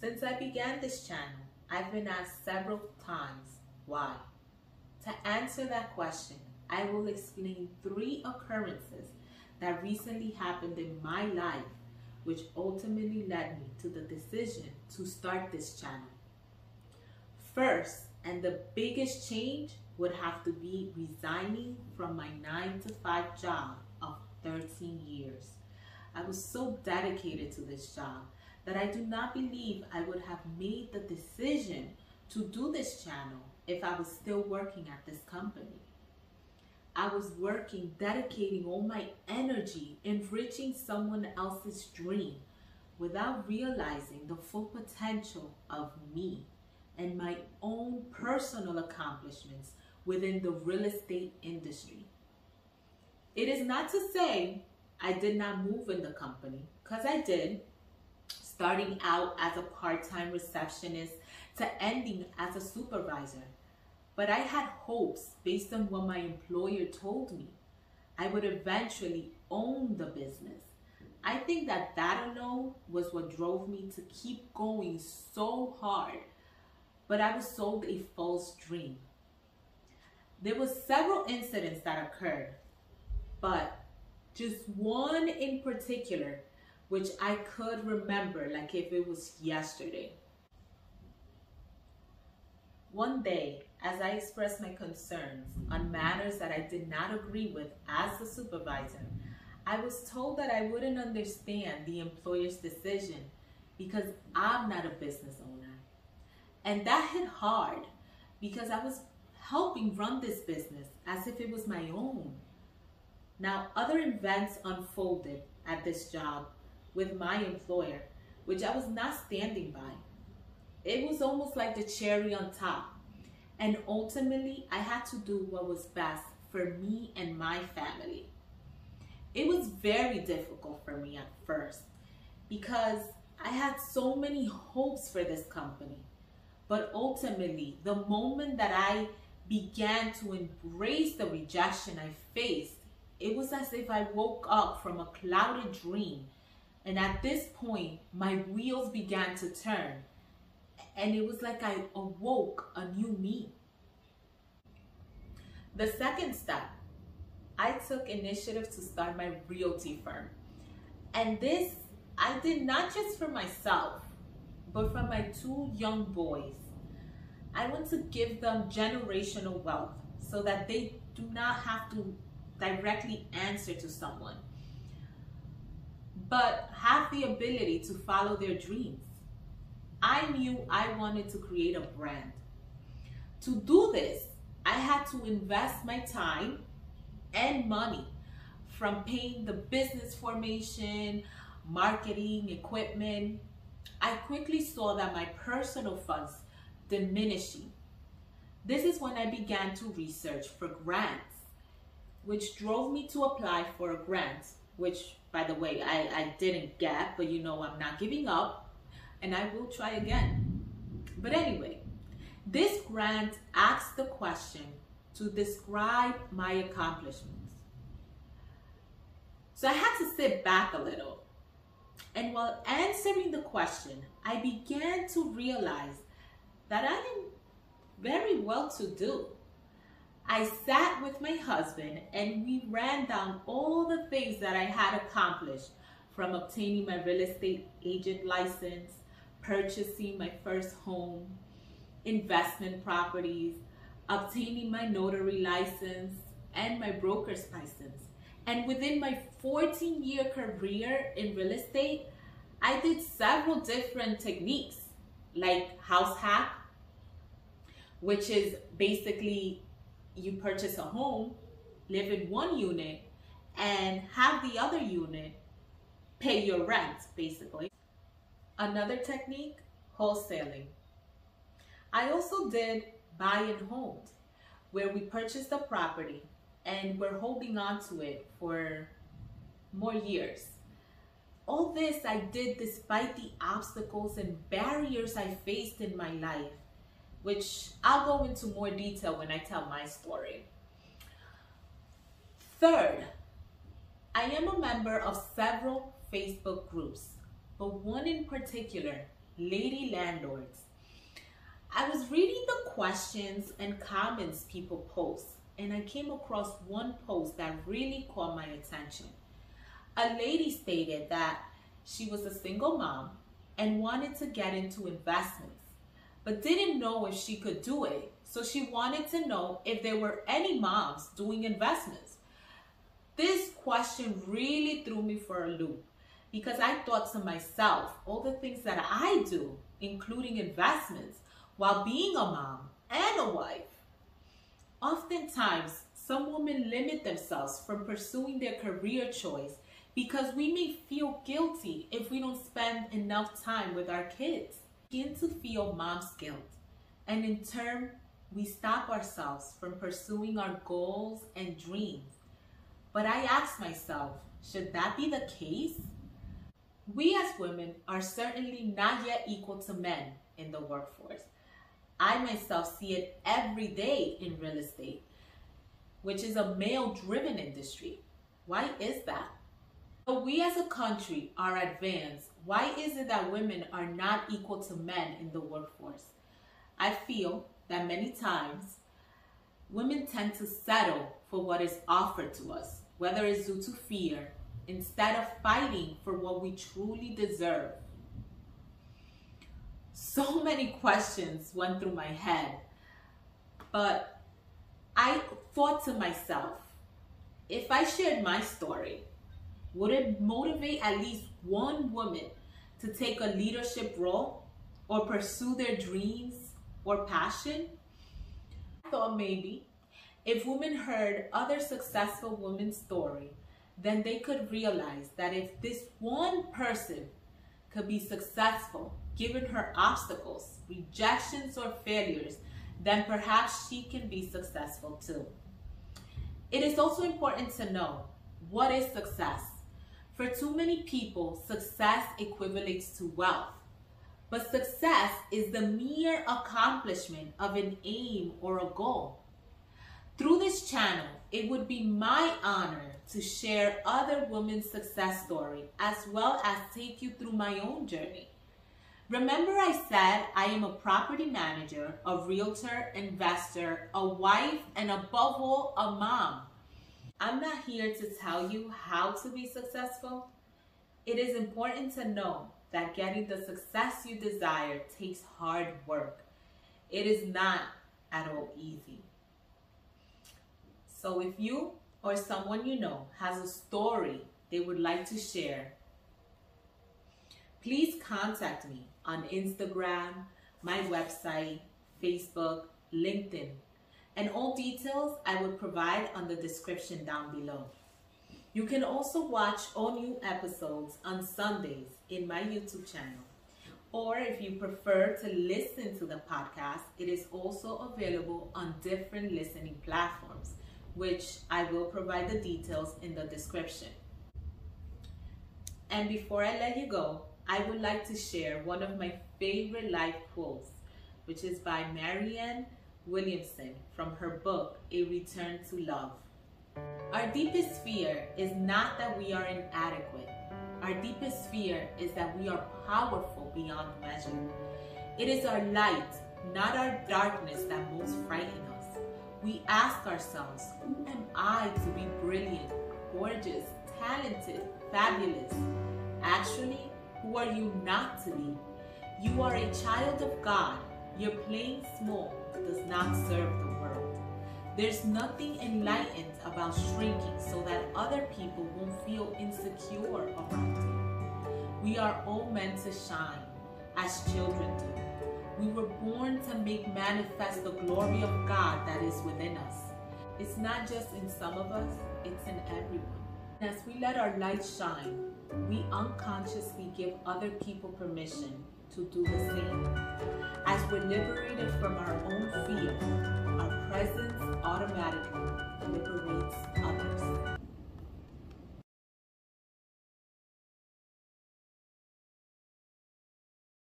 Since I began this channel, I've been asked several times why. To answer that question, I will explain three occurrences that recently happened in my life which ultimately led me to the decision to start this channel. First, and the biggest change would have to be resigning from my 9 to 5 job of 13 years. I was so dedicated to this job that I do not believe I would have made the decision to do this channel if I was still working at this company. I was working, dedicating all my energy, enriching someone else's dream without realizing the full potential of me and my own personal accomplishments within the real estate industry. It is not to say I did not move in the company, because I did, starting out as a part-time receptionist to ending as a supervisor. But I had hopes based on what my employer told me. I would eventually own the business. I think that that alone was what drove me to keep going so hard. But I was sold a false dream. There was several incidents that occurred, but just one in particular, which I could remember like if it was yesterday. One day, as I expressed my concerns on matters that I did not agree with as the supervisor, I was told that I wouldn't understand the employer's decision because I'm not a business owner. And that hit hard because I was helping run this business as if it was my own. Now, other events unfolded at this job with my employer, which I was not standing by. It was almost like the cherry on top. And ultimately, I had to do what was best for me and my family. It was very difficult for me at first because I had so many hopes for this company. But ultimately, the moment that I began to embrace the rejection I faced, it was as if I woke up from a clouded dream. And at this point, my wheels began to turn and it was like I awoke a new me. The second step, I took initiative to start my realty firm. And this, I did not just for myself, but for my two young boys. I want to give them generational wealth so that they do not have to directly answer to someone, but have the ability to follow their dreams. I knew I wanted to create a brand. To do this, I had to invest my time and money from paying the business formation, marketing, equipment. I quickly saw that my personal funds diminishing. This is when I began to research for grants, which drove me to apply for a grant, which by the way, I, I didn't get, but you know I'm not giving up and I will try again. But anyway, this grant asks the question to describe my accomplishments. So I had to sit back a little. And while answering the question, I began to realize that I am very well to do. I sat with my husband and we ran down all the things that I had accomplished from obtaining my real estate agent license, purchasing my first home, investment properties, obtaining my notary license, and my broker's license. And within my 14 year career in real estate, I did several different techniques like house hack, which is basically you purchase a home, live in one unit, and have the other unit pay your rent, basically. Another technique, wholesaling. I also did buy and hold, where we purchased the property and we're holding on to it for more years. All this I did despite the obstacles and barriers I faced in my life, which I'll go into more detail when I tell my story. Third, I am a member of several Facebook groups but one in particular Lady Landlords. I was reading the questions and comments people post, and I came across one post that really caught my attention. A lady stated that she was a single mom and wanted to get into investments, but didn't know if she could do it. So she wanted to know if there were any moms doing investments. This question really threw me for a loop because I thought to myself, all the things that I do, including investments, while being a mom and a wife. Oftentimes, some women limit themselves from pursuing their career choice because we may feel guilty if we don't spend enough time with our kids. Begin to feel mom's guilt, and in turn, we stop ourselves from pursuing our goals and dreams. But I ask myself, should that be the case? We as women are certainly not yet equal to men in the workforce. I myself see it every day in real estate, which is a male driven industry. Why is that? But we as a country are advanced. Why is it that women are not equal to men in the workforce? I feel that many times women tend to settle for what is offered to us, whether it's due to fear, instead of fighting for what we truly deserve. So many questions went through my head, but I thought to myself, if I shared my story, would it motivate at least one woman to take a leadership role or pursue their dreams or passion? I thought maybe if women heard other successful women's story, then they could realize that if this one person could be successful, given her obstacles, rejections, or failures, then perhaps she can be successful too. It is also important to know what is success. For too many people, success equates to wealth. But success is the mere accomplishment of an aim or a goal. Through this channel, it would be my honor to share other women's success story as well as take you through my own journey. Remember I said I am a property manager, a realtor, investor, a wife, and above all, a mom. I'm not here to tell you how to be successful. It is important to know that getting the success you desire takes hard work. It is not at all easy. So if you or someone you know has a story they would like to share, please contact me on Instagram, my website, Facebook, LinkedIn, and all details I will provide on the description down below. You can also watch all new episodes on Sundays in my YouTube channel. Or if you prefer to listen to the podcast, it is also available on different listening platforms which I will provide the details in the description. And before I let you go, I would like to share one of my favorite life quotes, which is by Marianne Williamson from her book, A Return to Love. Our deepest fear is not that we are inadequate. Our deepest fear is that we are powerful beyond measure. It is our light, not our darkness, that most frighten us we ask ourselves, who am I to be brilliant, gorgeous, talented, fabulous? Actually, who are you not to be? You are a child of God. Your playing small does not serve the world. There's nothing enlightened about shrinking so that other people won't feel insecure around you. We are all meant to shine as children do. We were born to make manifest the glory of God that is within us. It's not just in some of us, it's in everyone. As we let our light shine, we unconsciously give other people permission to do the same. As we're liberated from our own fear, our presence automatically liberates others.